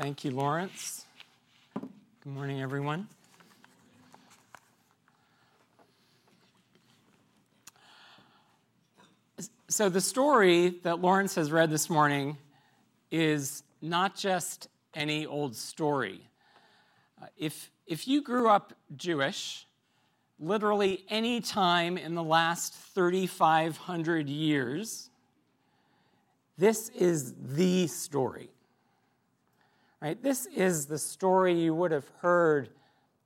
Thank you, Lawrence. Good morning, everyone. So, the story that Lawrence has read this morning is not just any old story. Uh, if, if you grew up Jewish, literally any time in the last 3,500 years, this is the story. Right? This is the story you would have heard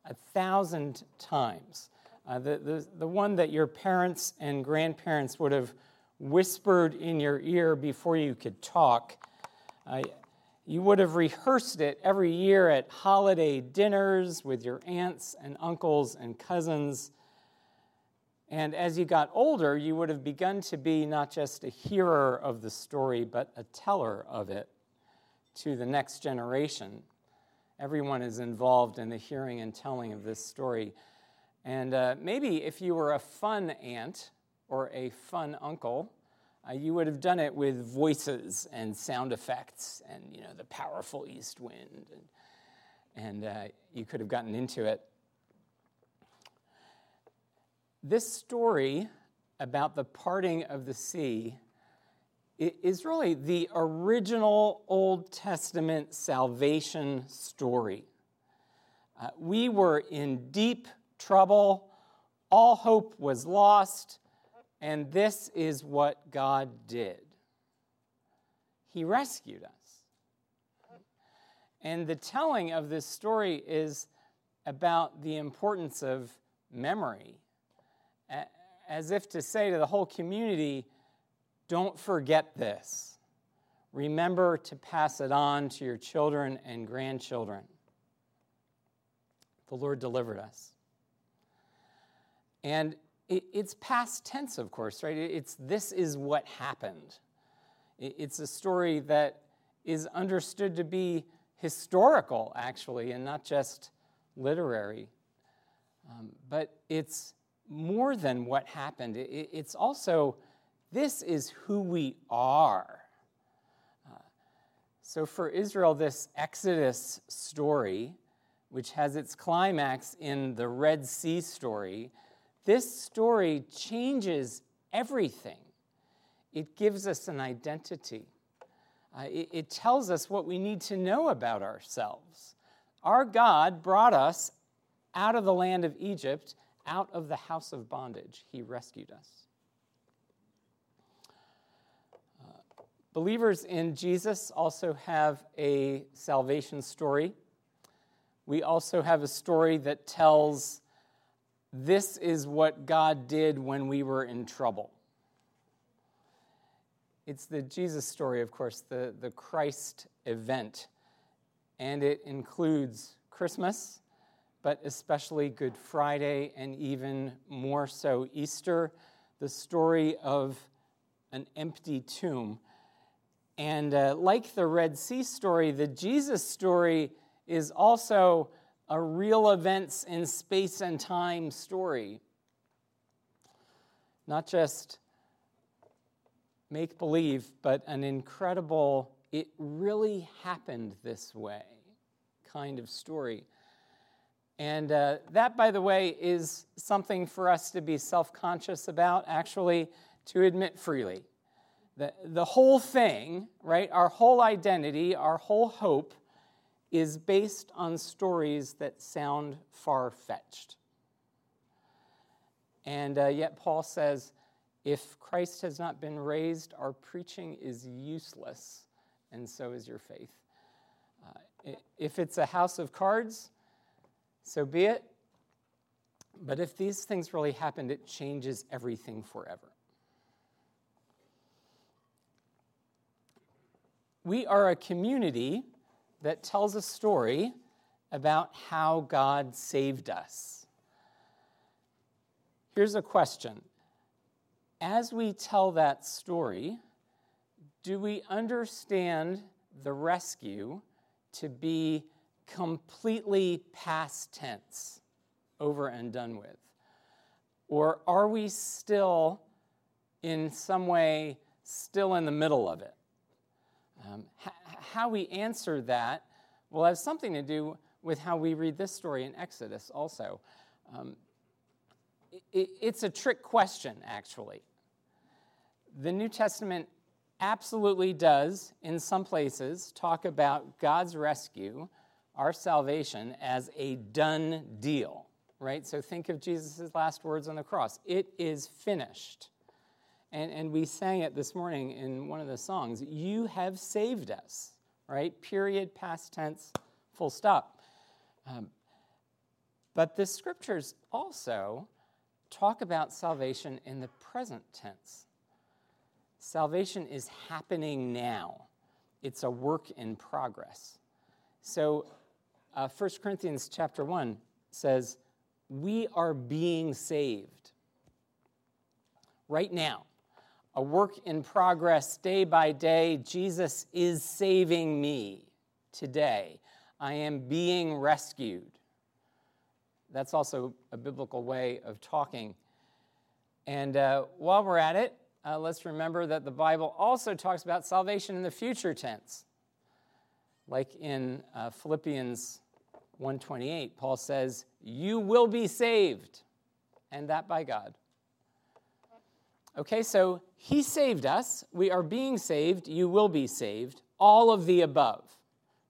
a thousand times. Uh, the, the, the one that your parents and grandparents would have whispered in your ear before you could talk. Uh, you would have rehearsed it every year at holiday dinners with your aunts and uncles and cousins. And as you got older, you would have begun to be not just a hearer of the story, but a teller of it to the next generation. Everyone is involved in the hearing and telling of this story. And uh, maybe if you were a fun aunt or a fun uncle, uh, you would have done it with voices and sound effects and you know the powerful east wind and, and uh, you could have gotten into it this story about the parting of the sea is really the original old testament salvation story. Uh, we were in deep trouble. All hope was lost and this is what God did. He rescued us. And the telling of this story is about the importance of memory, as if to say to the whole community, don't forget this. Remember to pass it on to your children and grandchildren. The Lord delivered us. And it's past tense, of course, right? It's this is what happened. It's a story that is understood to be historical, actually, and not just literary. Um, but it's more than what happened. It's also this is who we are. Uh, so for Israel, this Exodus story, which has its climax in the Red Sea story, this story changes everything. It gives us an identity. Uh, it, it tells us what we need to know about ourselves. Our God brought us out of the land of Egypt, out of the house of bondage. He rescued us. Believers in Jesus also have a salvation story. We also have a story that tells this is what God did when we were in trouble. It's the Jesus story, of course, the, the Christ event. And it includes Christmas, but especially Good Friday, and even more so Easter, the story of an empty tomb. And uh, like the Red Sea story, the Jesus story is also a real events in space and time story. Not just make believe, but an incredible, it really happened this way kind of story. And uh, that, by the way, is something for us to be self conscious about, actually, to admit freely. The, the whole thing, right, our whole identity, our whole hope is based on stories that sound far fetched. And uh, yet, Paul says, if Christ has not been raised, our preaching is useless, and so is your faith. Uh, if it's a house of cards, so be it. But if these things really happened, it changes everything forever. We are a community that tells a story about how God saved us. Here's a question As we tell that story, do we understand the rescue to be completely past tense, over and done with? Or are we still, in some way, still in the middle of it? Um, how we answer that will have something to do with how we read this story in Exodus also. Um, it, it's a trick question, actually. The New Testament absolutely does, in some places, talk about God's rescue, our salvation, as a done deal, right? So think of Jesus' last words on the cross it is finished. And, and we sang it this morning in one of the songs You have saved us, right? Period, past tense, full stop. Um, but the scriptures also talk about salvation in the present tense. Salvation is happening now, it's a work in progress. So, uh, 1 Corinthians chapter 1 says, We are being saved right now. A work in progress day by day. Jesus is saving me today. I am being rescued. That's also a biblical way of talking. And uh, while we're at it, uh, let's remember that the Bible also talks about salvation in the future tense. Like in uh, Philippians 1:28, Paul says, "You will be saved, and that by God." Okay, so he saved us. We are being saved. You will be saved. All of the above,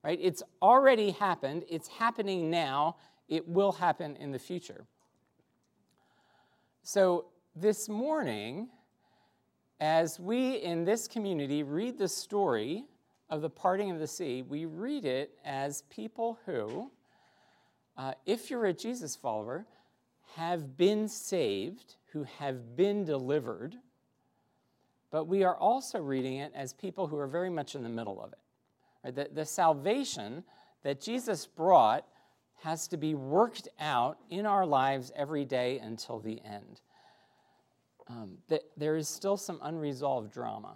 right? It's already happened. It's happening now. It will happen in the future. So this morning, as we in this community read the story of the parting of the sea, we read it as people who, uh, if you're a Jesus follower, have been saved, who have been delivered, but we are also reading it as people who are very much in the middle of it. The, the salvation that Jesus brought has to be worked out in our lives every day until the end um, there is still some unresolved drama.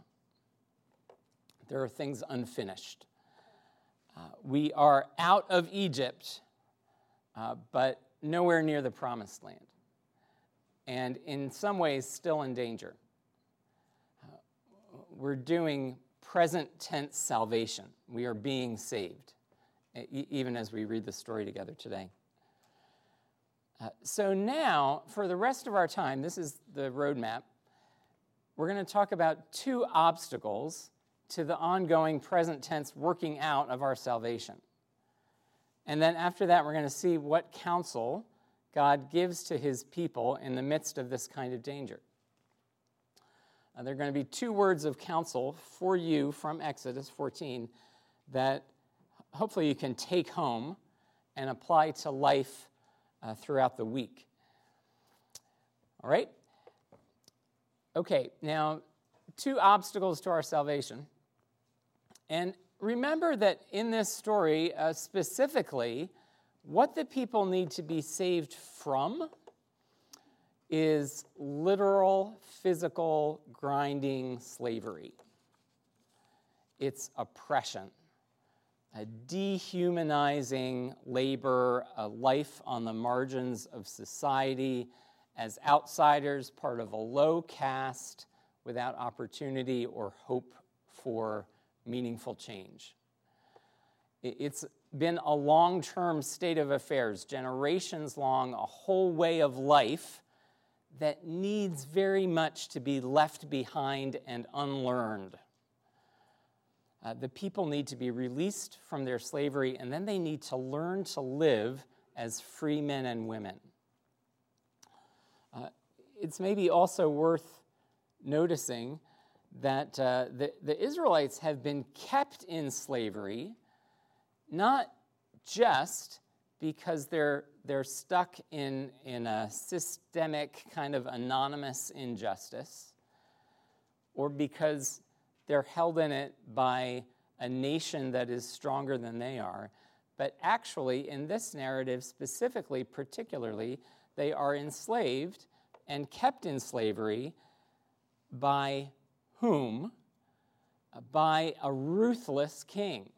There are things unfinished. Uh, we are out of Egypt, uh, but nowhere near the promised land. And in some ways, still in danger. Uh, we're doing present tense salvation. We are being saved, even as we read the story together today. Uh, so now, for the rest of our time, this is the roadmap. We're going to talk about two obstacles to the ongoing present tense working out of our salvation. And then after that, we're going to see what counsel God gives to his people in the midst of this kind of danger. Uh, there are going to be two words of counsel for you from Exodus 14 that hopefully you can take home and apply to life uh, throughout the week. All right? Okay, now, two obstacles to our salvation. And remember that in this story, uh, specifically, what the people need to be saved from is literal, physical, grinding slavery. It's oppression a dehumanizing labor, a life on the margins of society, as outsiders, part of a low caste, without opportunity or hope for meaningful change. It's been a long term state of affairs, generations long, a whole way of life that needs very much to be left behind and unlearned. Uh, the people need to be released from their slavery, and then they need to learn to live as free men and women. Uh, it's maybe also worth noticing that uh, the, the Israelites have been kept in slavery not just because they're, they're stuck in, in a systemic kind of anonymous injustice or because they're held in it by a nation that is stronger than they are. But actually, in this narrative specifically, particularly, they are enslaved and kept in slavery by whom? By a ruthless king.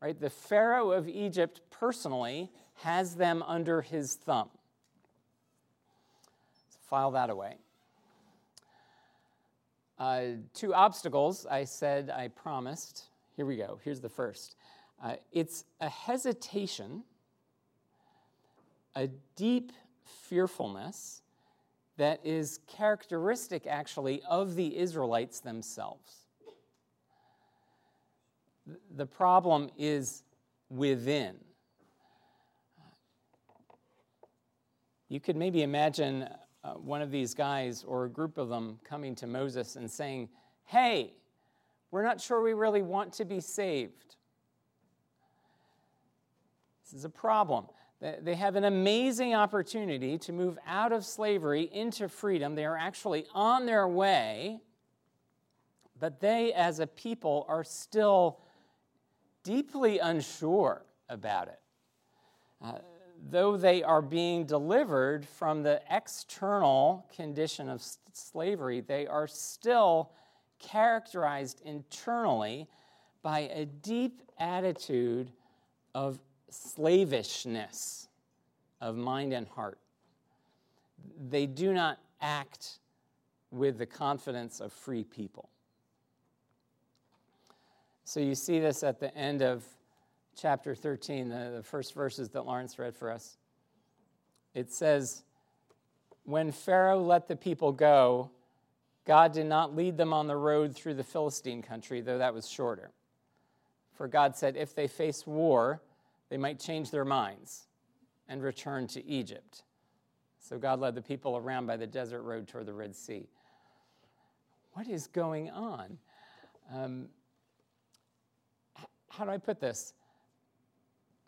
Right? The Pharaoh of Egypt personally has them under his thumb. So file that away. Uh, two obstacles I said I promised. Here we go. Here's the first. Uh, it's a hesitation, a deep fearfulness that is characteristic, actually, of the Israelites themselves. The problem is within. You could maybe imagine uh, one of these guys or a group of them coming to Moses and saying, Hey, we're not sure we really want to be saved. This is a problem. They have an amazing opportunity to move out of slavery into freedom. They are actually on their way, but they, as a people, are still deeply unsure about it. Uh, though they are being delivered from the external condition of slavery, they are still characterized internally by a deep attitude of slavishness of mind and heart. They do not act with the confidence of free people. So you see this at the end of chapter 13, the, the first verses that Lawrence read for us. It says, When Pharaoh let the people go, God did not lead them on the road through the Philistine country, though that was shorter. For God said, if they face war, they might change their minds and return to Egypt. So God led the people around by the desert road toward the Red Sea. What is going on? Um, how do I put this?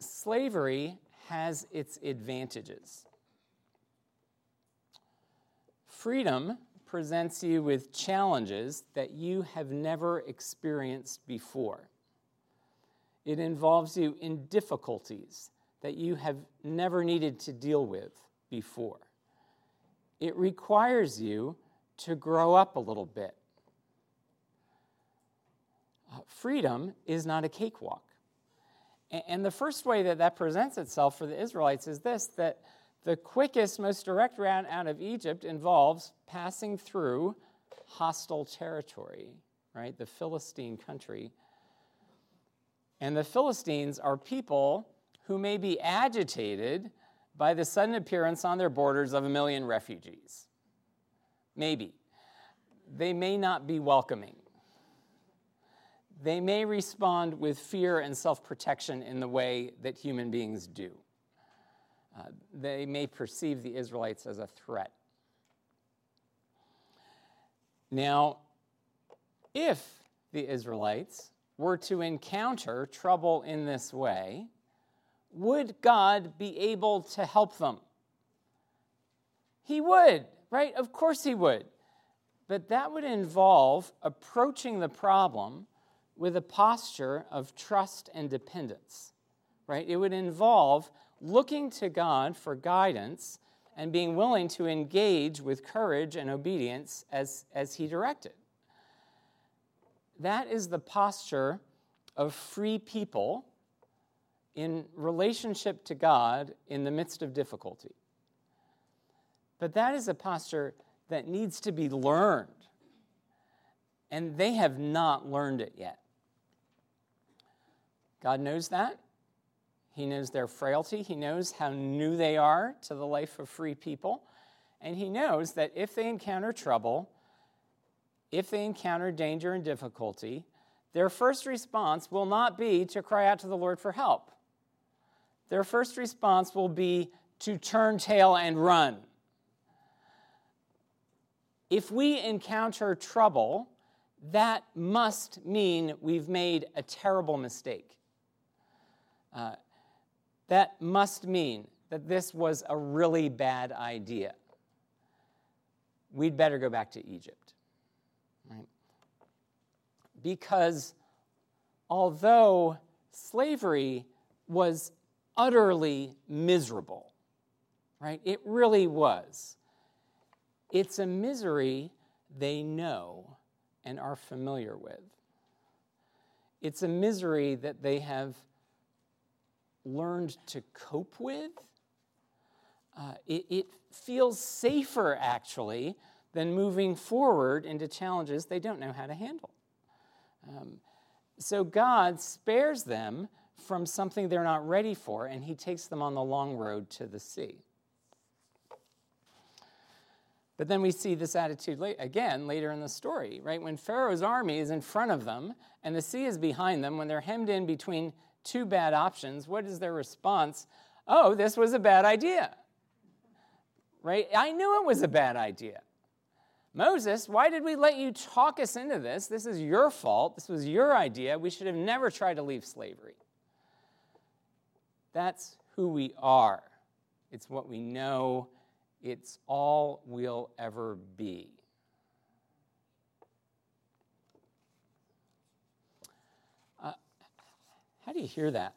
Slavery has its advantages. Freedom presents you with challenges that you have never experienced before. It involves you in difficulties that you have never needed to deal with before. It requires you to grow up a little bit. Uh, freedom is not a cakewalk. And the first way that that presents itself for the Israelites is this that the quickest, most direct route out of Egypt involves passing through hostile territory, right? The Philistine country and the Philistines are people who may be agitated by the sudden appearance on their borders of a million refugees. Maybe. They may not be welcoming. They may respond with fear and self protection in the way that human beings do. Uh, they may perceive the Israelites as a threat. Now, if the Israelites were to encounter trouble in this way, would God be able to help them? He would, right? Of course he would. But that would involve approaching the problem with a posture of trust and dependence, right? It would involve looking to God for guidance and being willing to engage with courage and obedience as, as he directed. That is the posture of free people in relationship to God in the midst of difficulty. But that is a posture that needs to be learned. And they have not learned it yet. God knows that. He knows their frailty. He knows how new they are to the life of free people. And He knows that if they encounter trouble, if they encounter danger and difficulty, their first response will not be to cry out to the Lord for help. Their first response will be to turn tail and run. If we encounter trouble, that must mean we've made a terrible mistake. Uh, that must mean that this was a really bad idea. We'd better go back to Egypt. Because although slavery was utterly miserable, right? It really was. It's a misery they know and are familiar with. It's a misery that they have learned to cope with. Uh, it, it feels safer, actually, than moving forward into challenges they don't know how to handle. Um, so God spares them from something they're not ready for, and he takes them on the long road to the sea. But then we see this attitude late, again later in the story, right? When Pharaoh's army is in front of them and the sea is behind them, when they're hemmed in between two bad options, what is their response? Oh, this was a bad idea. Right? I knew it was a bad idea. Moses, why did we let you talk us into this? This is your fault. This was your idea. We should have never tried to leave slavery. That's who we are. It's what we know it's all we'll ever be. Uh, how do you hear that?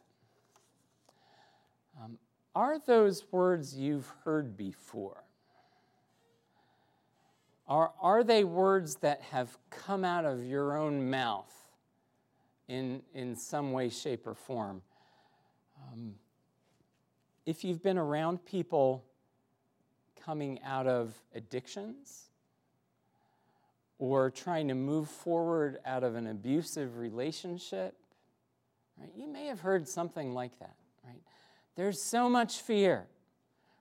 Um, are those words you've heard before? Are, are they words that have come out of your own mouth in, in some way, shape, or form? Um, if you've been around people coming out of addictions or trying to move forward out of an abusive relationship, right? You may have heard something like that, right? There's so much fear,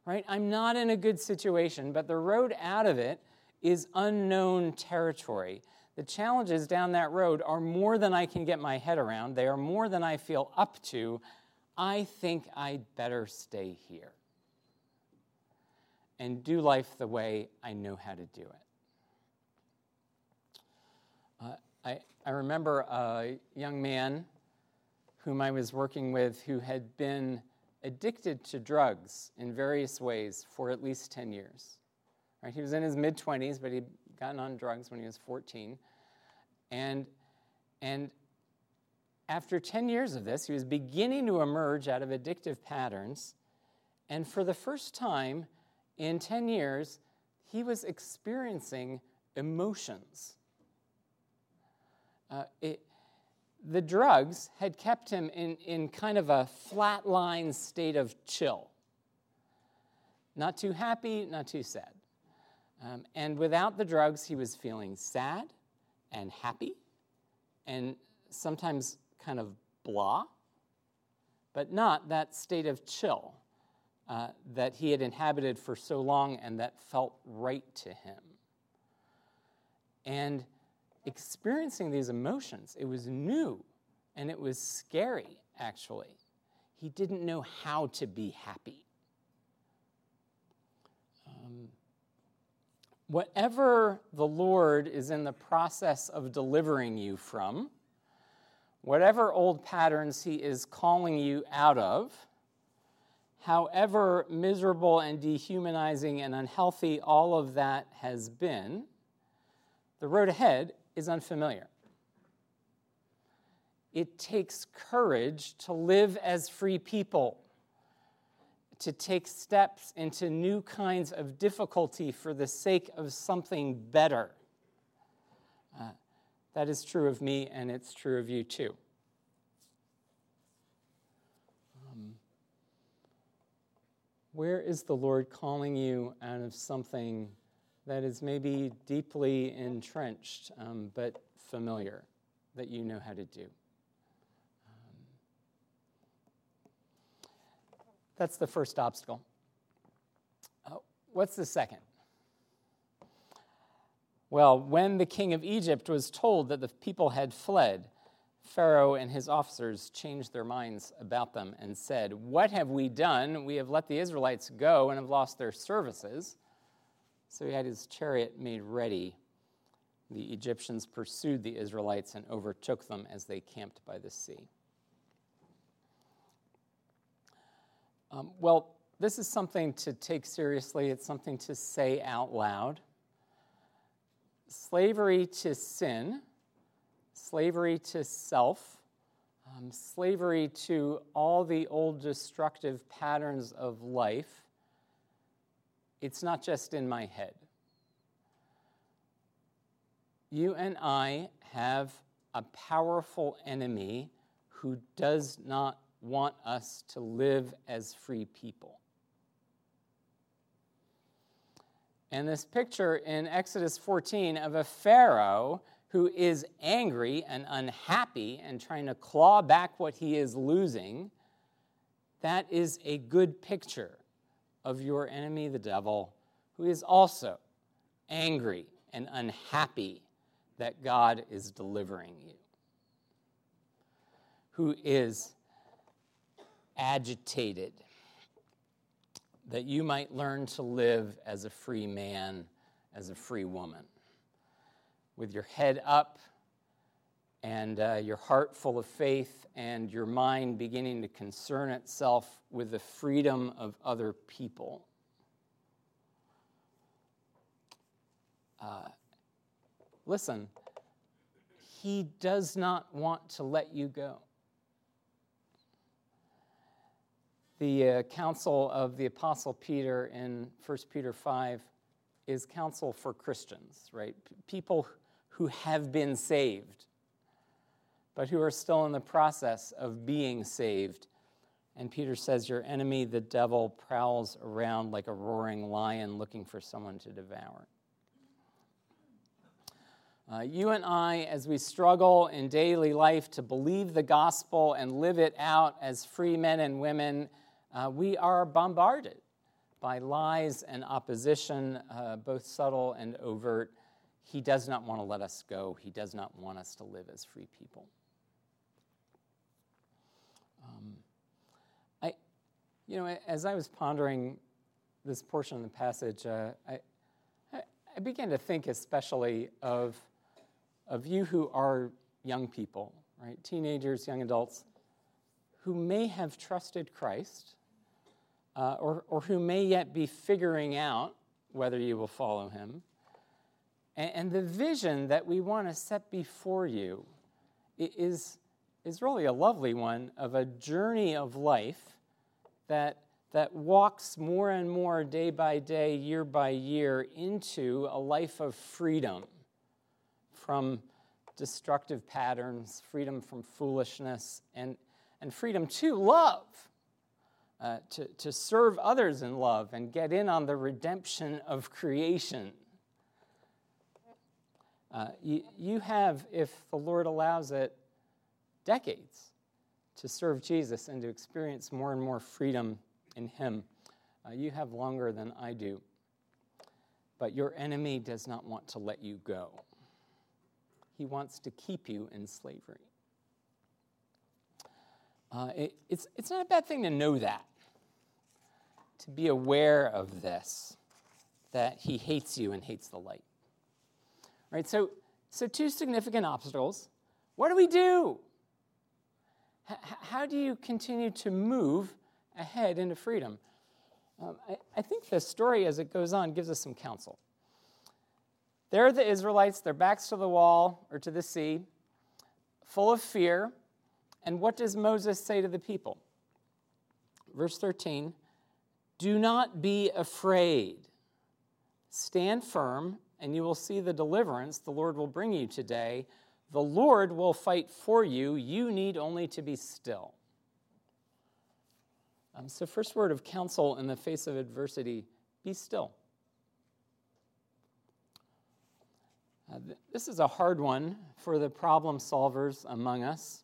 right? I'm not in a good situation, but the road out of it is unknown territory. The challenges down that road are more than I can get my head around. They are more than I feel up to. I think I'd better stay here and do life the way I know how to do it. Uh, I, I remember a young man whom I was working with who had been addicted to drugs in various ways for at least 10 years. Right? He was in his mid 20s, but he'd gotten on drugs when he was 14. And, and after 10 years of this, he was beginning to emerge out of addictive patterns. And for the first time, in 10 years, he was experiencing emotions. Uh, it, the drugs had kept him in, in kind of a flatline state of chill. Not too happy, not too sad. Um, and without the drugs, he was feeling sad and happy and sometimes kind of blah, but not that state of chill uh, that he had inhabited for so long and that felt right to him. And experiencing these emotions, it was new and it was scary, actually. He didn't know how to be happy. Whatever the Lord is in the process of delivering you from, whatever old patterns He is calling you out of, however miserable and dehumanizing and unhealthy all of that has been, the road ahead is unfamiliar. It takes courage to live as free people, to take steps into new kinds of difficulty for the sake of something better. Uh, that is true of me, and it's true of you too. Where is the Lord calling you out of something that is maybe deeply entrenched um, but familiar that you know how to do? That's the first obstacle. Uh, what's the second? Well, when the king of Egypt was told that the people had fled, Pharaoh and his officers changed their minds about them and said, What have we done? We have let the Israelites go and have lost their services. So he had his chariot made ready. The Egyptians pursued the Israelites and overtook them as they camped by the sea. Um, well, this is something to take seriously, it's something to say out loud. Slavery to sin slavery to self, um, slavery to all the old destructive patterns of life, it's not just in my head. You and I have a powerful enemy who does not want us to live as free people. And this picture in Exodus 14 of a Pharaoh who is angry and unhappy and trying to claw back what he is losing, that is a good picture of your enemy, the devil, who is also angry and unhappy that God is delivering you, who is agitated that you might learn to live as a free man, as a free woman, with your head up and uh, your heart full of faith and your mind beginning to concern itself with the freedom of other people. Uh, listen, he does not want to let you go. The uh, counsel of the Apostle Peter in 1 Peter 5 is counsel for Christians, right? People who have been saved, but who are still in the process of being saved. And Peter says, Your enemy, the devil, prowls around like a roaring lion looking for someone to devour. Uh, you and I, as we struggle in daily life to believe the gospel and live it out as free men and women, uh, we are bombarded by lies and opposition, uh, both subtle and overt. He does not want to let us go. He does not want us to live as free people. Um, I, you know, as I was pondering this portion of the passage, uh, I, I began to think especially of, of you who are young people, right? Teenagers, young adults, who may have trusted Christ uh, or, or who may yet be figuring out whether you will follow him. And, and the vision that we want to set before you is, is really a lovely one of a journey of life that, that walks more and more day by day, year by year, into a life of freedom from destructive patterns, freedom from foolishness, and, and freedom to love uh, to, to serve others in love and get in on the redemption of creation. Uh, you, you have, if the Lord allows it, decades to serve Jesus and to experience more and more freedom in Him. Uh, you have longer than I do. But your enemy does not want to let you go, he wants to keep you in slavery. Uh, it, it's, it's not a bad thing to know that to be aware of this, that he hates you and hates the light. Right? So, so two significant obstacles. What do we do? H- how do you continue to move ahead into freedom? Um, I, I think the story as it goes on gives us some counsel. There are the Israelites, their backs to the wall or to the sea, full of fear. And what does Moses say to the people? Verse 13 do not be afraid. Stand firm, and you will see the deliverance the Lord will bring you today. The Lord will fight for you. You need only to be still. Um, so, first word of counsel in the face of adversity be still. Uh, th- this is a hard one for the problem solvers among us,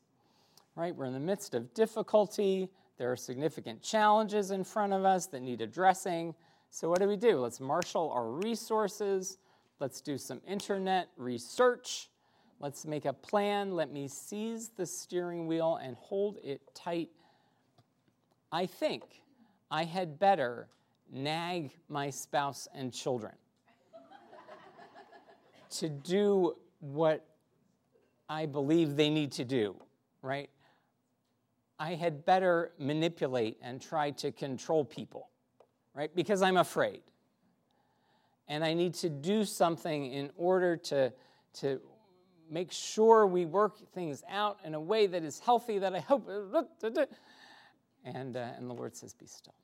right? We're in the midst of difficulty, there are significant challenges in front of us that need addressing. So, what do we do? Let's marshal our resources. Let's do some internet research. Let's make a plan. Let me seize the steering wheel and hold it tight. I think I had better nag my spouse and children to do what I believe they need to do, right? I had better manipulate and try to control people, right? Because I'm afraid. And I need to do something in order to, to make sure we work things out in a way that is healthy, that I hope. And, uh, and the Lord says, Be still.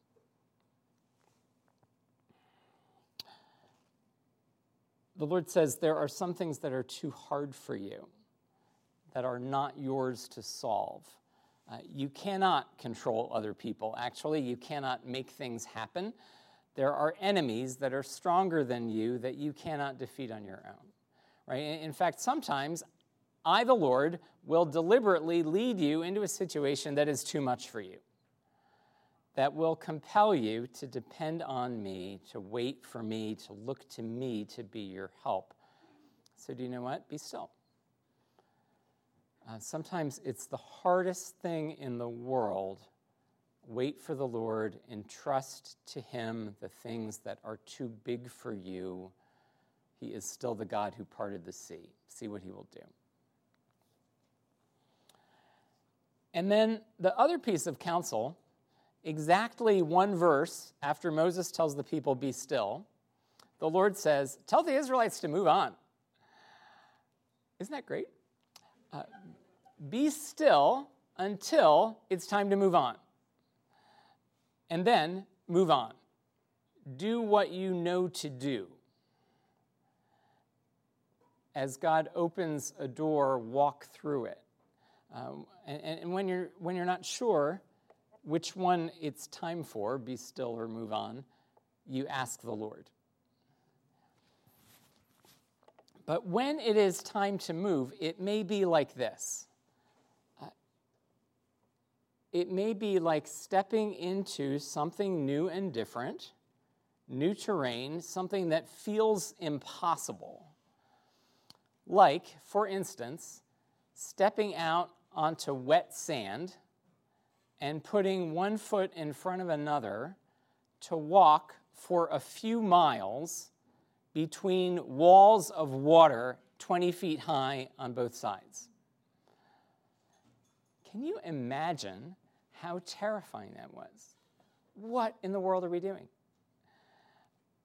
The Lord says, There are some things that are too hard for you, that are not yours to solve. Uh, you cannot control other people. Actually, you cannot make things happen. There are enemies that are stronger than you that you cannot defeat on your own. right? In fact, sometimes I, the Lord, will deliberately lead you into a situation that is too much for you, that will compel you to depend on me, to wait for me, to look to me to be your help. So, do you know what? Be still. Uh, sometimes it's the hardest thing in the world. Wait for the Lord, entrust to Him the things that are too big for you. He is still the God who parted the sea. See what He will do. And then the other piece of counsel, exactly one verse after Moses tells the people, Be still, the Lord says, Tell the Israelites to move on. Isn't that great? Uh, be still until it's time to move on. And then move on. Do what you know to do. As God opens a door, walk through it. Um, and, and when, you're, when you're not sure which one it's time for, be still or move on, you ask the Lord. But when it is time to move, it may be like this. It may be like stepping into something new and different, new terrain, something that feels impossible. Like, for instance, stepping out onto wet sand and putting one foot in front of another to walk for a few miles between walls of water 20 feet high on both sides. Can you imagine how terrifying that was? What in the world are we doing?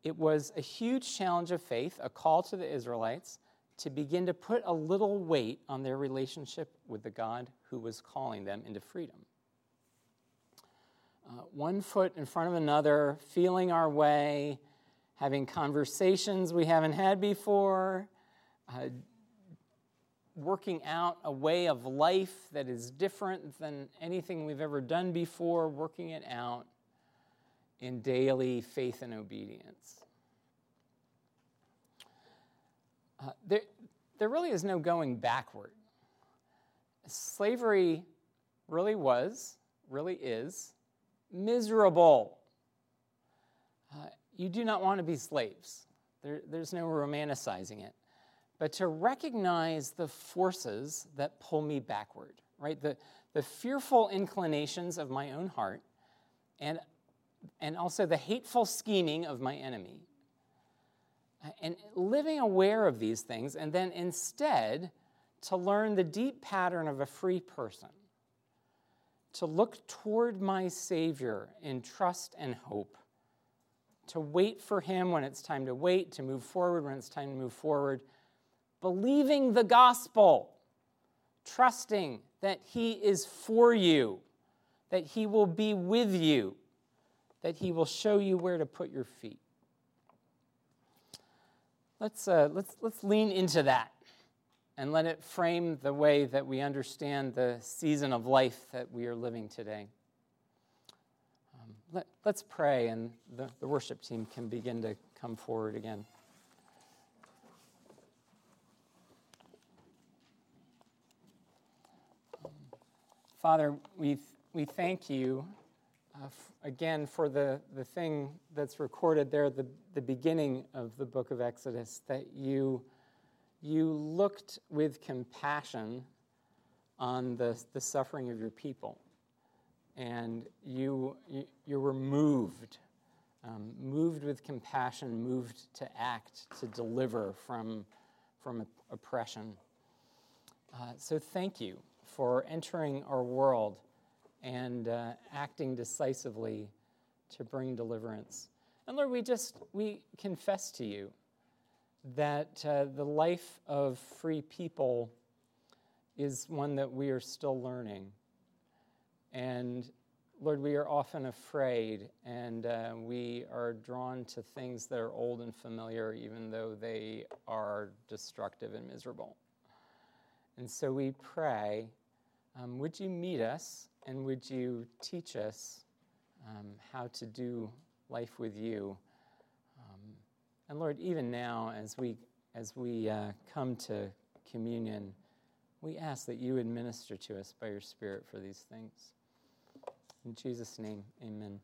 It was a huge challenge of faith, a call to the Israelites to begin to put a little weight on their relationship with the God who was calling them into freedom. Uh, one foot in front of another, feeling our way, having conversations we haven't had before, uh, working out a way of life that is different than anything we've ever done before, working it out in daily faith and obedience. Uh, there, there really is no going backward. Slavery really was, really is, miserable. Uh, you do not want to be slaves. There, there's no romanticizing it. But to recognize the forces that pull me backward, right? The, the fearful inclinations of my own heart and, and also the hateful scheming of my enemy and living aware of these things, and then instead to learn the deep pattern of a free person, to look toward my Savior in trust and hope, to wait for Him when it's time to wait, to move forward when it's time to move forward, believing the gospel, trusting that He is for you, that He will be with you, that He will show you where to put your feet. Let's, uh, let's, let's lean into that and let it frame the way that we understand the season of life that we are living today. Um, let, let's pray, and the, the worship team can begin to come forward again. Father, we, we thank you uh, f- again for the, the thing that's recorded there at the, the beginning of the book of Exodus that you, you looked with compassion on the, the suffering of your people. And you, you, you were moved, um, moved with compassion, moved to act, to deliver from, from oppression. Uh, so thank you for entering our world and uh, acting decisively to bring deliverance. And Lord, we just we confess to you that uh, the life of free people is one that we are still learning. And Lord, we are often afraid and uh, we are drawn to things that are old and familiar, even though they are destructive and miserable. And so we pray, um, would you meet us and would you teach us um, how to do life with you? Um, and Lord, even now, as we as we uh, come to communion, we ask that you would minister to us by your Spirit for these things. In Jesus' name, amen.